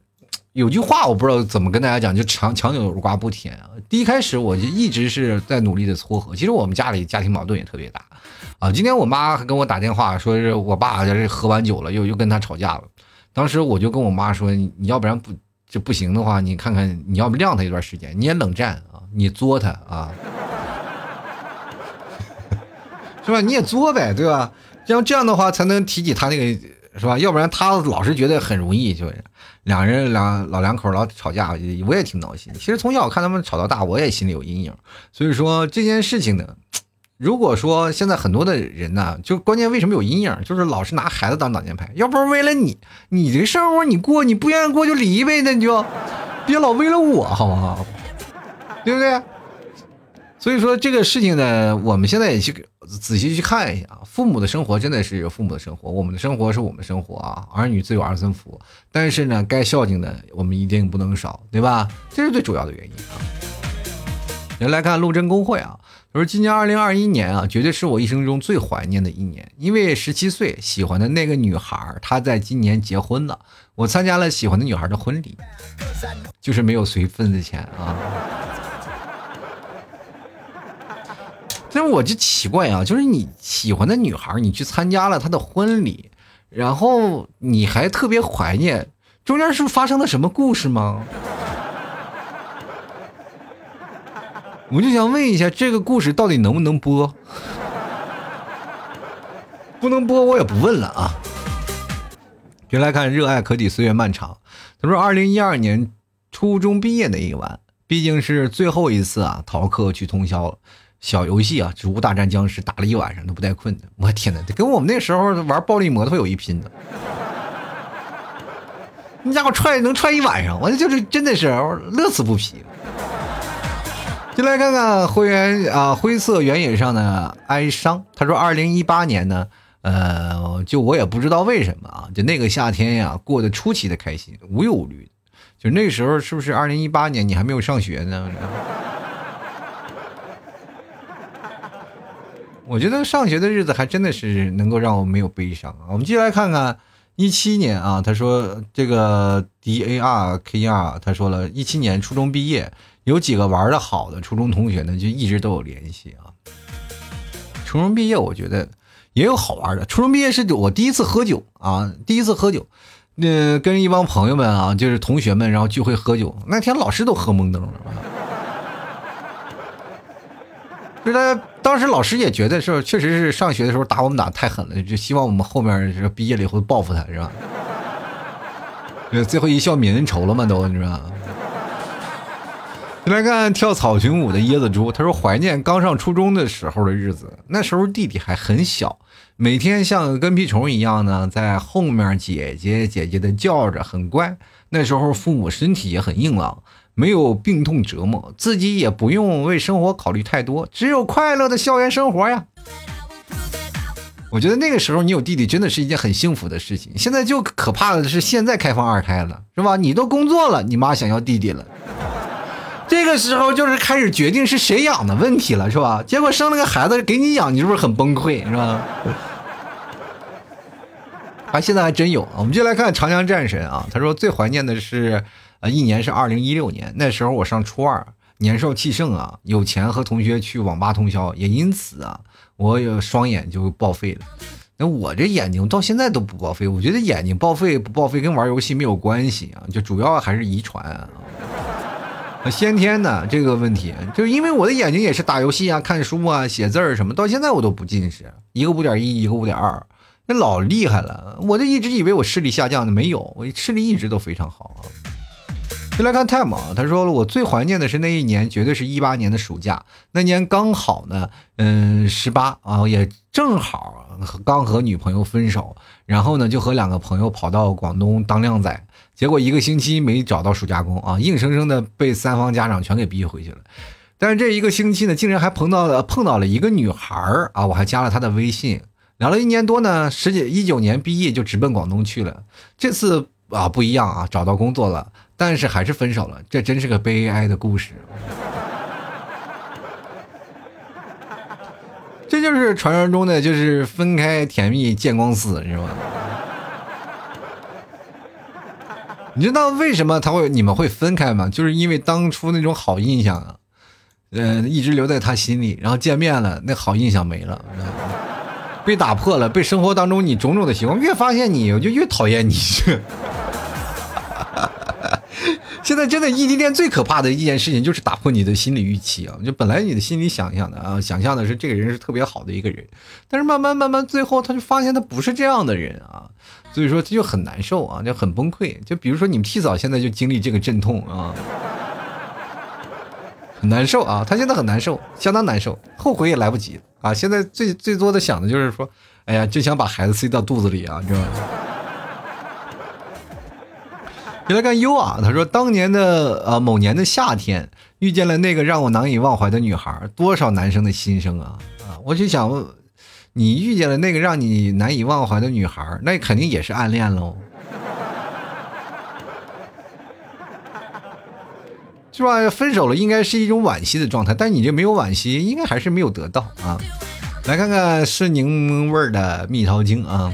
有句话，我不知道怎么跟大家讲，就强强扭瓜不甜啊。第一开始我就一直是在努力的撮合，其实我们家里家庭矛盾也特别大啊。今天我妈还跟我打电话，说是我爸在这喝完酒了，又又跟他吵架了。当时我就跟我妈说，你要不然不。”这不行的话，你看看，你要不晾他一段时间，你也冷战啊，你作他啊，<laughs> 是吧？你也作呗，对吧？像这样的话才能提起他那个，是吧？要不然他老是觉得很容易，就是两人两老两口老吵架，我也挺闹心。其实从小看他们吵到大，我也心里有阴影。所以说这件事情呢，如果说现在很多的人呢，就关键为什么有阴影，就是老是拿孩子当挡箭牌。要不是为了你，你这生活你过，你不愿意过就离呗，那你就 <laughs> 别老为了我，好不好？对不对？所以说这个事情呢，我们现在也去仔细去看一下啊。父母的生活真的是父母的生活，我们的生活是我们的生活啊。儿女自有儿孙福，但是呢，该孝敬的我们一定不能少，对吧？这是最主要的原因啊。人来看陆贞公会啊，我说今年二零二一年啊，绝对是我一生中最怀念的一年，因为十七岁喜欢的那个女孩，她在今年结婚了，我参加了喜欢的女孩的婚礼，就是没有随份子钱啊。<laughs> 但是我就奇怪啊，就是你喜欢的女孩，你去参加了她的婚礼，然后你还特别怀念，中间是发生了什么故事吗？我就想问一下，这个故事到底能不能播？不能播，我也不问了啊。原来看热爱可抵岁月漫长。他说，二零一二年初中毕业那一晚，毕竟是最后一次啊，逃课去通宵了。小游戏啊，植物大战僵尸打了一晚上都不带困的。我天哪，这跟我们那时候玩暴力摩托有一拼的。那家伙踹能踹一晚上，我就是真的是乐此不疲。就来看看灰原啊，灰色原野上的哀伤。他说，二零一八年呢，呃，就我也不知道为什么啊，就那个夏天呀，过得出奇的开心，无忧无虑。就那时候是不是二零一八年你还没有上学呢？<laughs> 我觉得上学的日子还真的是能够让我没有悲伤啊！我们继续来看看一七年啊，他说这个 D A R K R，他说了一七年初中毕业，有几个玩的好的初中同学呢，就一直都有联系啊。初中毕业我觉得也有好玩的，初中毕业是我第一次喝酒啊，第一次喝酒，那跟一帮朋友们啊，就是同学们，然后聚会喝酒，那天老师都喝懵登了。就是他当时老师也觉得是，确实是上学的时候打我们打太狠了，就希望我们后面是毕业了以后报复他，是吧？最后一笑泯恩仇了嘛，都你知道。来看跳草裙舞的椰子猪，他说怀念刚上初中的时候的日子，那时候弟弟还很小，每天像跟屁虫一样呢，在后面姐姐姐姐的叫着，很乖。那时候父母身体也很硬朗。没有病痛折磨，自己也不用为生活考虑太多，只有快乐的校园生活呀。我觉得那个时候你有弟弟真的是一件很幸福的事情。现在就可怕的是现在开放二胎了，是吧？你都工作了，你妈想要弟弟了，这个时候就是开始决定是谁养的问题了，是吧？结果生了个孩子给你养，你是不是很崩溃，是吧？啊，<laughs> 现在还真有。我们就来看长江战神啊，他说最怀念的是。呃，一年是二零一六年，那时候我上初二，年少气盛啊，有钱和同学去网吧通宵，也因此啊，我有双眼就报废了。那我这眼睛到现在都不报废，我觉得眼睛报废不报废跟玩游戏没有关系啊，就主要还是遗传啊，先天的这个问题，就是因为我的眼睛也是打游戏啊、看书啊、写字儿什么，到现在我都不近视，一个五点一，一个五点二，那老厉害了。我就一直以为我视力下降的，没有，我视力一直都非常好啊。就来看 time，他说了，我最怀念的是那一年，绝对是一八年的暑假。那年刚好呢，嗯，十八啊，也正好刚和女朋友分手，然后呢，就和两个朋友跑到广东当靓仔，结果一个星期没找到暑假工啊，硬生生的被三方家长全给逼回去了。但是这一个星期呢，竟然还碰到了碰到了一个女孩啊，我还加了她的微信，聊了一年多呢，十几一九年毕业就直奔广东去了。这次啊不一样啊，找到工作了。但是还是分手了，这真是个悲哀的故事。<laughs> 这就是传说中的，就是分开甜蜜见光死，是吧？你知道为什么他会你们会分开吗？就是因为当初那种好印象啊，嗯，一直留在他心里，然后见面了，那好印象没了，被打破了，被生活当中你种种的习惯，越发现你，我就越讨厌你。<laughs> 现在真的异地恋最可怕的一件事情就是打破你的心理预期啊！就本来你的心里想象的啊，想象的是这个人是特别好的一个人，但是慢慢慢慢最后他就发现他不是这样的人啊，所以说他就很难受啊，就很崩溃。就比如说你们 T 嫂现在就经历这个阵痛啊，很难受啊，他现在很难受，相当难受，后悔也来不及啊。现在最最多的想的就是说，哎呀，就想把孩子塞到肚子里啊，你知道吗？就来看优啊，他说当年的呃某年的夏天，遇见了那个让我难以忘怀的女孩，多少男生的心声啊啊！我就想问，你遇见了那个让你难以忘怀的女孩，那肯定也是暗恋喽。是吧？分手了应该是一种惋惜的状态，但你这没有惋惜，应该还是没有得到啊。来看看是柠檬味的蜜桃精啊。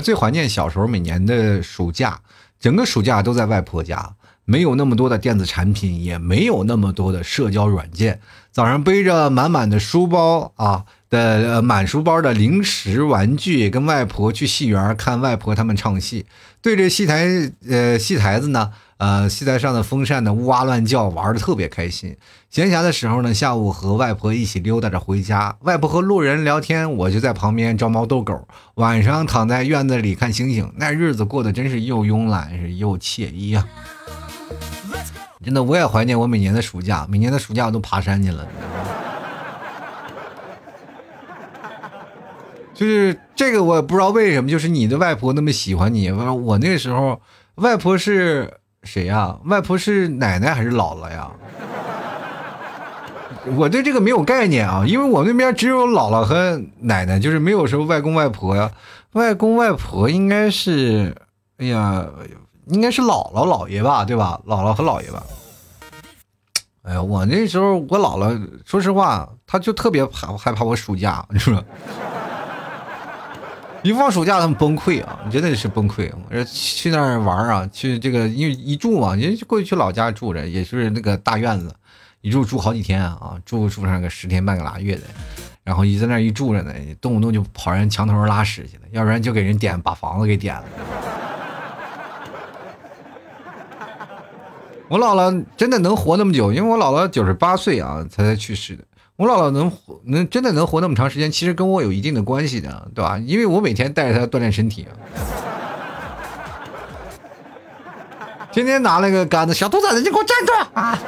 最怀念小时候每年的暑假，整个暑假都在外婆家，没有那么多的电子产品，也没有那么多的社交软件。早上背着满满的书包啊的满书包的零食玩具，跟外婆去戏园看外婆他们唱戏，对着戏台呃戏台子呢。呃，戏台上的风扇呢，呜哇乱叫，玩的特别开心。闲暇的时候呢，下午和外婆一起溜达着回家，外婆和路人聊天，我就在旁边招猫逗狗。晚上躺在院子里看星星，那日子过得真是又慵懒是又惬意啊！真的，我也怀念我每年的暑假，每年的暑假我都爬山去了。就是这个，我也不知道为什么，就是你的外婆那么喜欢你。我那时候，外婆是。谁呀？外婆是奶奶还是姥姥呀？我对这个没有概念啊，因为我那边只有姥姥和奶奶，就是没有什么外公外婆呀。外公外婆应该是，哎呀，应该是姥姥姥爷吧，对吧？姥姥和姥爷吧。哎呀，我那时候我姥姥，说实话，她就特别怕害怕我暑假，你说。一放暑假，他们崩溃啊！真的是崩溃。我说去那儿玩啊，去这个因为一住嘛，人家过去去老家住着，也是那个大院子，一住住好几天啊，住住上个十天半个拉月的。然后一在那一住着呢，动不动就跑人墙头上拉屎去了，要不然就给人点把房子给点了。<laughs> 我姥姥真的能活那么久，因为我姥姥九十八岁啊才才去世的。我姥姥能活，能真的能活那么长时间，其实跟我有一定的关系的，对吧？因为我每天带着她锻炼身体啊，天天拿那个杆子，小兔崽子，你给我站住啊！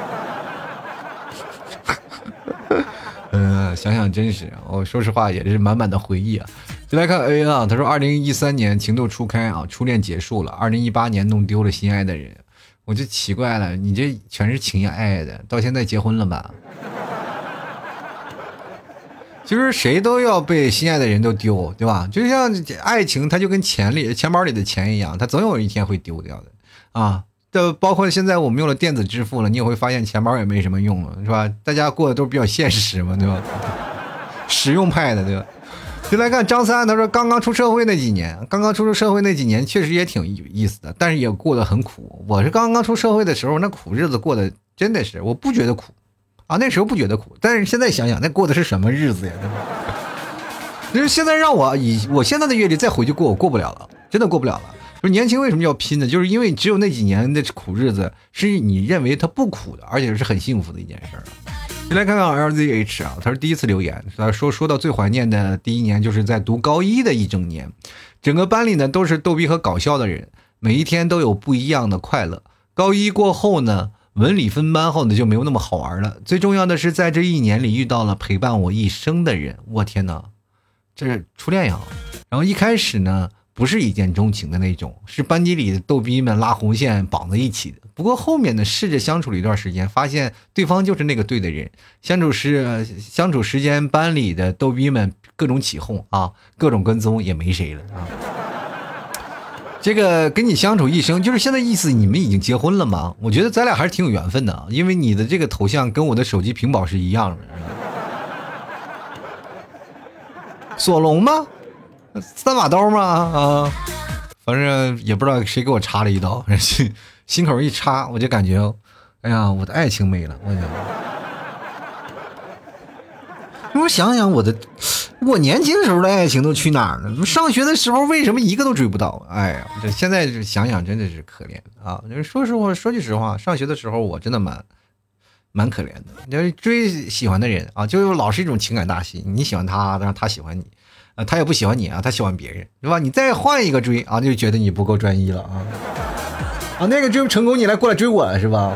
嗯，<laughs> 想想真是，我说实话也是满满的回忆啊。再来看 A 啊，他说，二零一三年情窦初开啊，初恋结束了，二零一八年弄丢了心爱的人，我就奇怪了，你这全是情爱爱的，到现在结婚了吧？就是谁都要被心爱的人都丢，对吧？就像爱情，它就跟钱里钱包里的钱一样，它总有一天会丢掉的啊。就包括现在我们用了电子支付了，你也会发现钱包也没什么用了，是吧？大家过得都比较现实嘛，对吧？<laughs> 实用派的，对吧？就来看张三，他说刚刚出社会那几年，刚刚出社会那几年确实也挺有意思的，但是也过得很苦。我是刚刚出社会的时候，那苦日子过得真的是，我不觉得苦。啊，那时候不觉得苦，但是现在想想，那过的是什么日子呀？<laughs> 就是现在让我以我现在的阅历再回去过，我过不了了，真的过不了了。说年轻为什么要拼呢？就是因为只有那几年的苦日子是你认为它不苦的，而且是很幸福的一件事儿。先来看看 LZH 啊，他是第一次留言，他说说到最怀念的第一年，就是在读高一的一整年，整个班里呢都是逗逼和搞笑的人，每一天都有不一样的快乐。高一过后呢？文理分班后呢，就没有那么好玩了。最重要的是，在这一年里遇到了陪伴我一生的人。我天哪，这是初恋呀！然后一开始呢，不是一见钟情的那种，是班级里的逗逼们拉红线绑在一起的。不过后面呢，试着相处了一段时间，发现对方就是那个对的人。相处时，相处时间，班里的逗逼们各种起哄啊，各种跟踪，也没谁了啊。这个跟你相处一生，就是现在意思，你们已经结婚了吗？我觉得咱俩还是挺有缘分的，因为你的这个头像跟我的手机屏保是一样的。索隆吗？三把刀吗？啊，反正也不知道谁给我插了一刀，心 <laughs> 心口一插，我就感觉，哎呀，我的爱情没了，我讲。我想想我的。我年轻时候的爱情都去哪儿了？上学的时候为什么一个都追不到？哎呀，这现在想想真的是可怜啊！就是说实话，说句实话，上学的时候我真的蛮蛮可怜的。你追喜欢的人啊，就老是一种情感大戏。你喜欢他，但是他喜欢你，啊，他也不喜欢你啊，他喜欢别人，对吧？你再换一个追啊，就觉得你不够专一了啊！啊，那个追不成功，你来过来追我了是吧？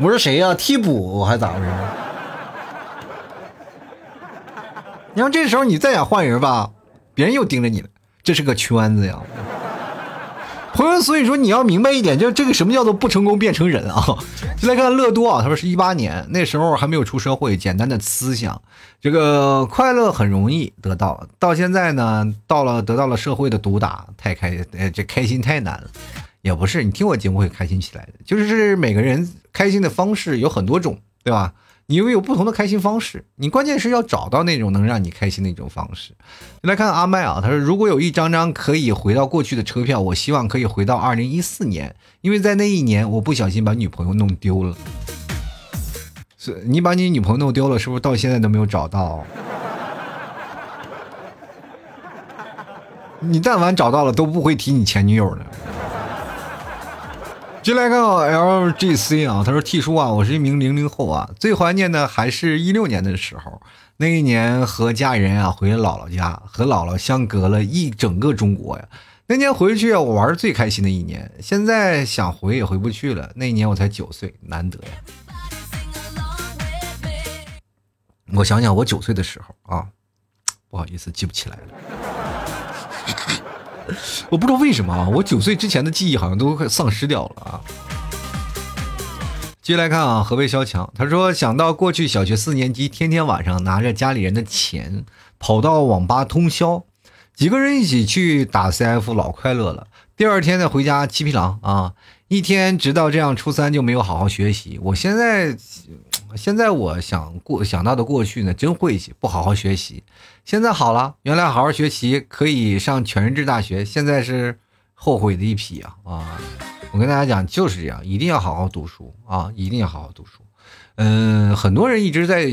我说谁呀？替补还是咋回事？你看这时候你再想换人吧，别人又盯着你了，这是个圈子呀。朋友，所以说你要明白一点，就这个什么叫做不成功变成人啊？就来看乐多啊，他说是一八年那时候还没有出社会，简单的思想，这个快乐很容易得到，到现在呢，到了得到了社会的毒打，太开，呃，这开心太难了。也不是，你听我节目会开心起来的，就是每个人开心的方式有很多种，对吧？你有有不同的开心方式，你关键是要找到那种能让你开心的一种方式。来看阿麦啊，他说如果有一张张可以回到过去的车票，我希望可以回到二零一四年，因为在那一年我不小心把女朋友弄丢了。是你把你女朋友弄丢了，是不是到现在都没有找到？<laughs> 你但凡找到了，都不会提你前女友的。进来看 LGC 啊，他说 T 叔啊，我是一名零零后啊，最怀念的还是一六年的时候，那一年和家人啊回姥姥家，和姥姥相隔了一整个中国呀。那年回去啊，我玩最开心的一年，现在想回也回不去了。那一年我才九岁，难得呀。我想想，我九岁的时候啊，不好意思，记不起来了。<laughs> 我不知道为什么啊，我九岁之前的记忆好像都快丧失掉了啊。接下来看啊，河北萧强，他说想到过去小学四年级，天天晚上拿着家里人的钱跑到网吧通宵，几个人一起去打 CF，老快乐了。第二天再回家七匹狼啊，一天直到这样初三就没有好好学习。我现在现在我想过想到的过去呢，真晦气，不好好学习。现在好了，原来好好学习可以上全日制大学，现在是后悔的一批啊啊！我跟大家讲就是这样，一定要好好读书啊，一定要好好读书。嗯，很多人一直在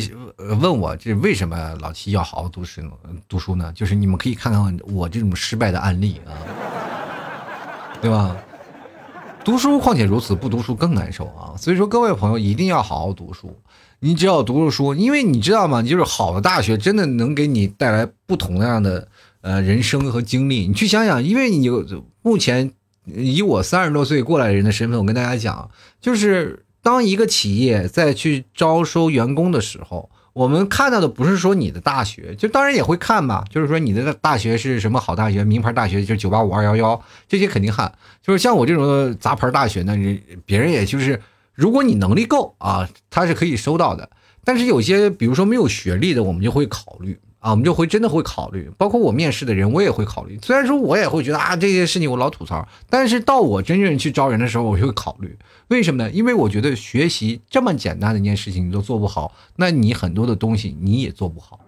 问我，这为什么老七要好好读书？读书呢？就是你们可以看看我这种失败的案例啊，对吧？读书况且如此，不读书更难受啊！所以说，各位朋友一定要好好读书。你只要读了书，因为你知道吗？就是好的大学真的能给你带来不同样的呃人生和经历。你去想想，因为你目前以我三十多岁过来人的身份，我跟大家讲，就是当一个企业在去招收员工的时候，我们看到的不是说你的大学，就当然也会看吧，就是说你的大学是什么好大学、名牌大学，就是九八五、二幺幺这些肯定看。就是像我这种杂牌大学呢，人别人也就是。如果你能力够啊，他是可以收到的。但是有些，比如说没有学历的，我们就会考虑啊，我们就会真的会考虑。包括我面试的人，我也会考虑。虽然说我也会觉得啊，这些事情我老吐槽，但是到我真正去招人的时候，我就会考虑。为什么呢？因为我觉得学习这么简单的一件事情你都做不好，那你很多的东西你也做不好。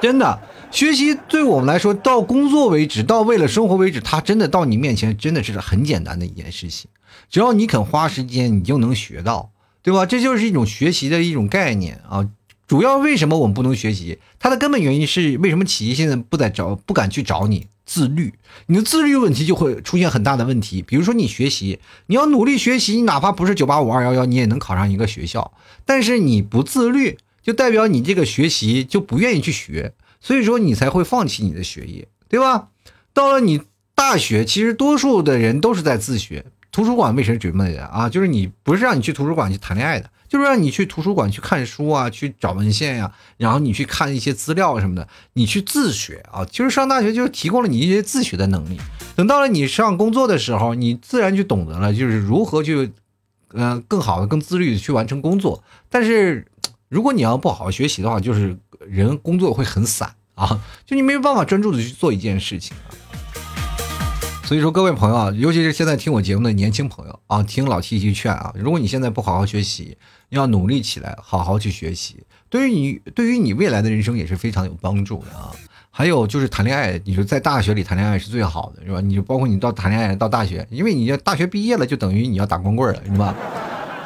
真的，学习对我们来说，到工作为止，到为了生活为止，它真的到你面前真的是很简单的一件事情。只要你肯花时间，你就能学到，对吧？这就是一种学习的一种概念啊。主要为什么我们不能学习？它的根本原因是为什么企业现在不在找、不敢去找你？自律，你的自律问题就会出现很大的问题。比如说你学习，你要努力学习，你哪怕不是九八五二幺幺，你也能考上一个学校。但是你不自律，就代表你这个学习就不愿意去学，所以说你才会放弃你的学业，对吧？到了你大学，其实多数的人都是在自学。图书馆为谁准备的啊？就是你不是让你去图书馆去谈恋爱的，就是让你去图书馆去看书啊，去找文献呀，然后你去看一些资料什么的，你去自学啊。其实上大学就是提供了你一些自学的能力。等到了你上工作的时候，你自然就懂得了，就是如何去，嗯，更好的、更自律的去完成工作。但是如果你要不好好学习的话，就是人工作会很散啊，就你没有办法专注的去做一件事情啊。所以说，各位朋友啊，尤其是现在听我节目的年轻朋友啊，听老 T 一句劝啊，如果你现在不好好学习，要努力起来，好好去学习，对于你，对于你未来的人生也是非常有帮助的啊。还有就是谈恋爱，你说在大学里谈恋爱是最好的，是吧？你就包括你到谈恋爱到大学，因为你要大学毕业了，就等于你要打光棍了，是吧？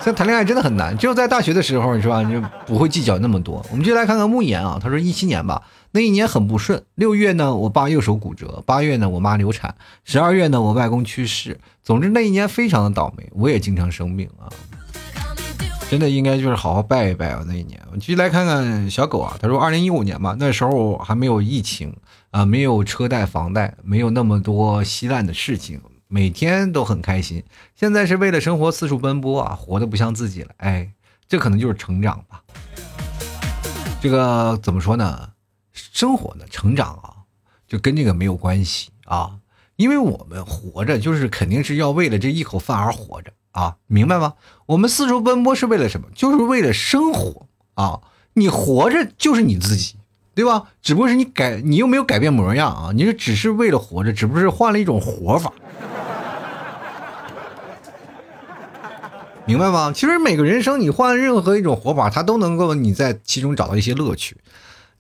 现在谈恋爱真的很难，只有在大学的时候，是吧？你就不会计较那么多。我们就来看看慕言啊，他说一七年吧。那一年很不顺，六月呢，我爸右手骨折；八月呢，我妈流产；十二月呢，我外公去世。总之那一年非常的倒霉，我也经常生病啊。真的应该就是好好拜一拜啊！那一年，我继续来看看小狗啊。他说，二零一五年嘛，那时候还没有疫情啊，没有车贷、房贷，没有那么多稀烂的事情每天都很开心。现在是为了生活四处奔波啊，活得不像自己了。哎，这可能就是成长吧。这个怎么说呢？生活呢，成长啊，就跟这个没有关系啊。因为我们活着，就是肯定是要为了这一口饭而活着啊，明白吗？我们四处奔波是为了什么？就是为了生活啊。你活着就是你自己，对吧？只不过是你改，你又没有改变模样啊，你是只是为了活着，只不过是换了一种活法，<laughs> 明白吗？其实每个人生，你换任何一种活法，它都能够你在其中找到一些乐趣。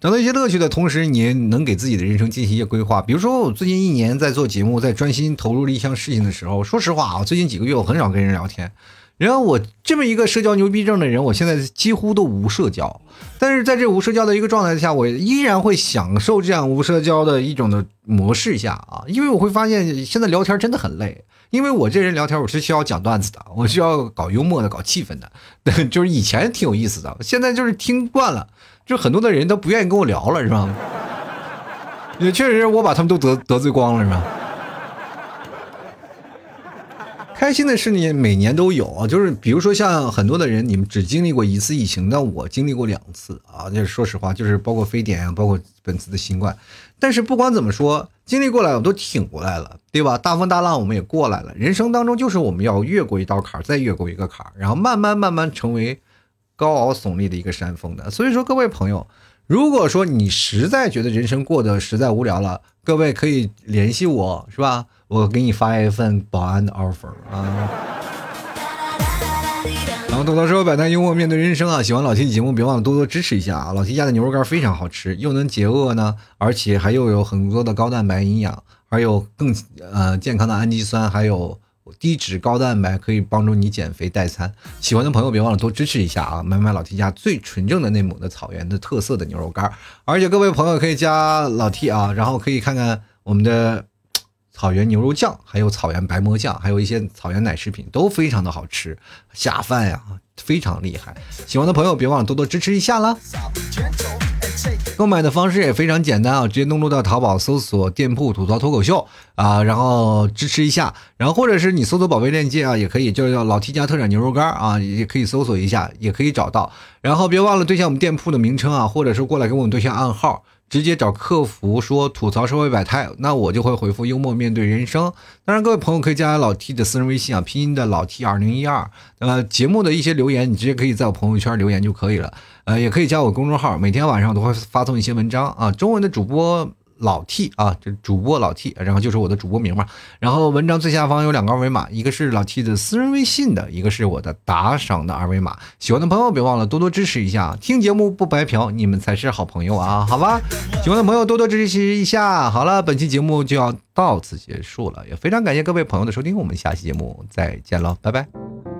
找到一些乐趣的同时，你能给自己的人生进行一些规划。比如说，我最近一年在做节目，在专心投入了一项事情的时候，说实话啊，最近几个月我很少跟人聊天。然后我这么一个社交牛逼症的人，我现在几乎都无社交。但是在这无社交的一个状态下，我依然会享受这样无社交的一种的模式下啊，因为我会发现现在聊天真的很累。因为我这人聊天，我是需要讲段子的，我需要搞幽默的，搞气氛的。<laughs> 就是以前挺有意思的，现在就是听惯了。就很多的人都不愿意跟我聊了，是吧？也确实，我把他们都得得罪光了，是吧？开心的事情每年都有，就是比如说像很多的人，你们只经历过一次疫情，那我经历过两次啊。就是说实话，就是包括非典，包括本次的新冠。但是不管怎么说，经历过来我都挺过来了，对吧？大风大浪我们也过来了。人生当中就是我们要越过一道坎儿，再越过一个坎儿，然后慢慢慢慢成为。高傲耸立的一个山峰的，所以说各位朋友，如果说你实在觉得人生过得实在无聊了，各位可以联系我，是吧？我给你发一份保安的 offer 啊。然后多多说，百态幽默面对人生啊！喜欢老 T 的节目，别忘了多多支持一下啊！老 T 家的牛肉干非常好吃，又能解饿呢，而且还又有很多的高蛋白营养，还有更呃健康的氨基酸，还有。低脂高蛋白可以帮助你减肥代餐，喜欢的朋友别忘了多支持一下啊！买买老 T 家最纯正的内蒙的草原的特色的牛肉干，而且各位朋友可以加老 T 啊，然后可以看看我们的草原牛肉酱，还有草原白馍酱，还有一些草原奶食品都非常的好吃，下饭呀，非常厉害！喜欢的朋友别忘了多多支持一下啦！购买的方式也非常简单啊，直接登录到淘宝搜索店铺吐槽脱口秀啊，然后支持一下，然后或者是你搜索宝贝链接啊，也可以，就是叫老 T 家特产牛肉干啊，也可以搜索一下，也可以找到。然后别忘了对下我们店铺的名称啊，或者是过来给我们对下暗号。直接找客服说吐槽社会百态，那我就会回复幽默面对人生。当然，各位朋友可以加老 T 的私人微信啊，拼音的老 T 二零一二。呃，节目的一些留言，你直接可以在我朋友圈留言就可以了。呃，也可以加我公众号，每天晚上都会发送一些文章啊，中文的主播。老 T 啊，这主播老 T，然后就是我的主播名嘛。然后文章最下方有两个二维码，一个是老 T 的私人微信的，一个是我的打赏的二维码。喜欢的朋友别忘了多多支持一下，听节目不白嫖，你们才是好朋友啊，好吧？喜欢的朋友多多支持一下。好了，本期节目就要到此结束了，也非常感谢各位朋友的收听，我们下期节目再见喽，拜拜。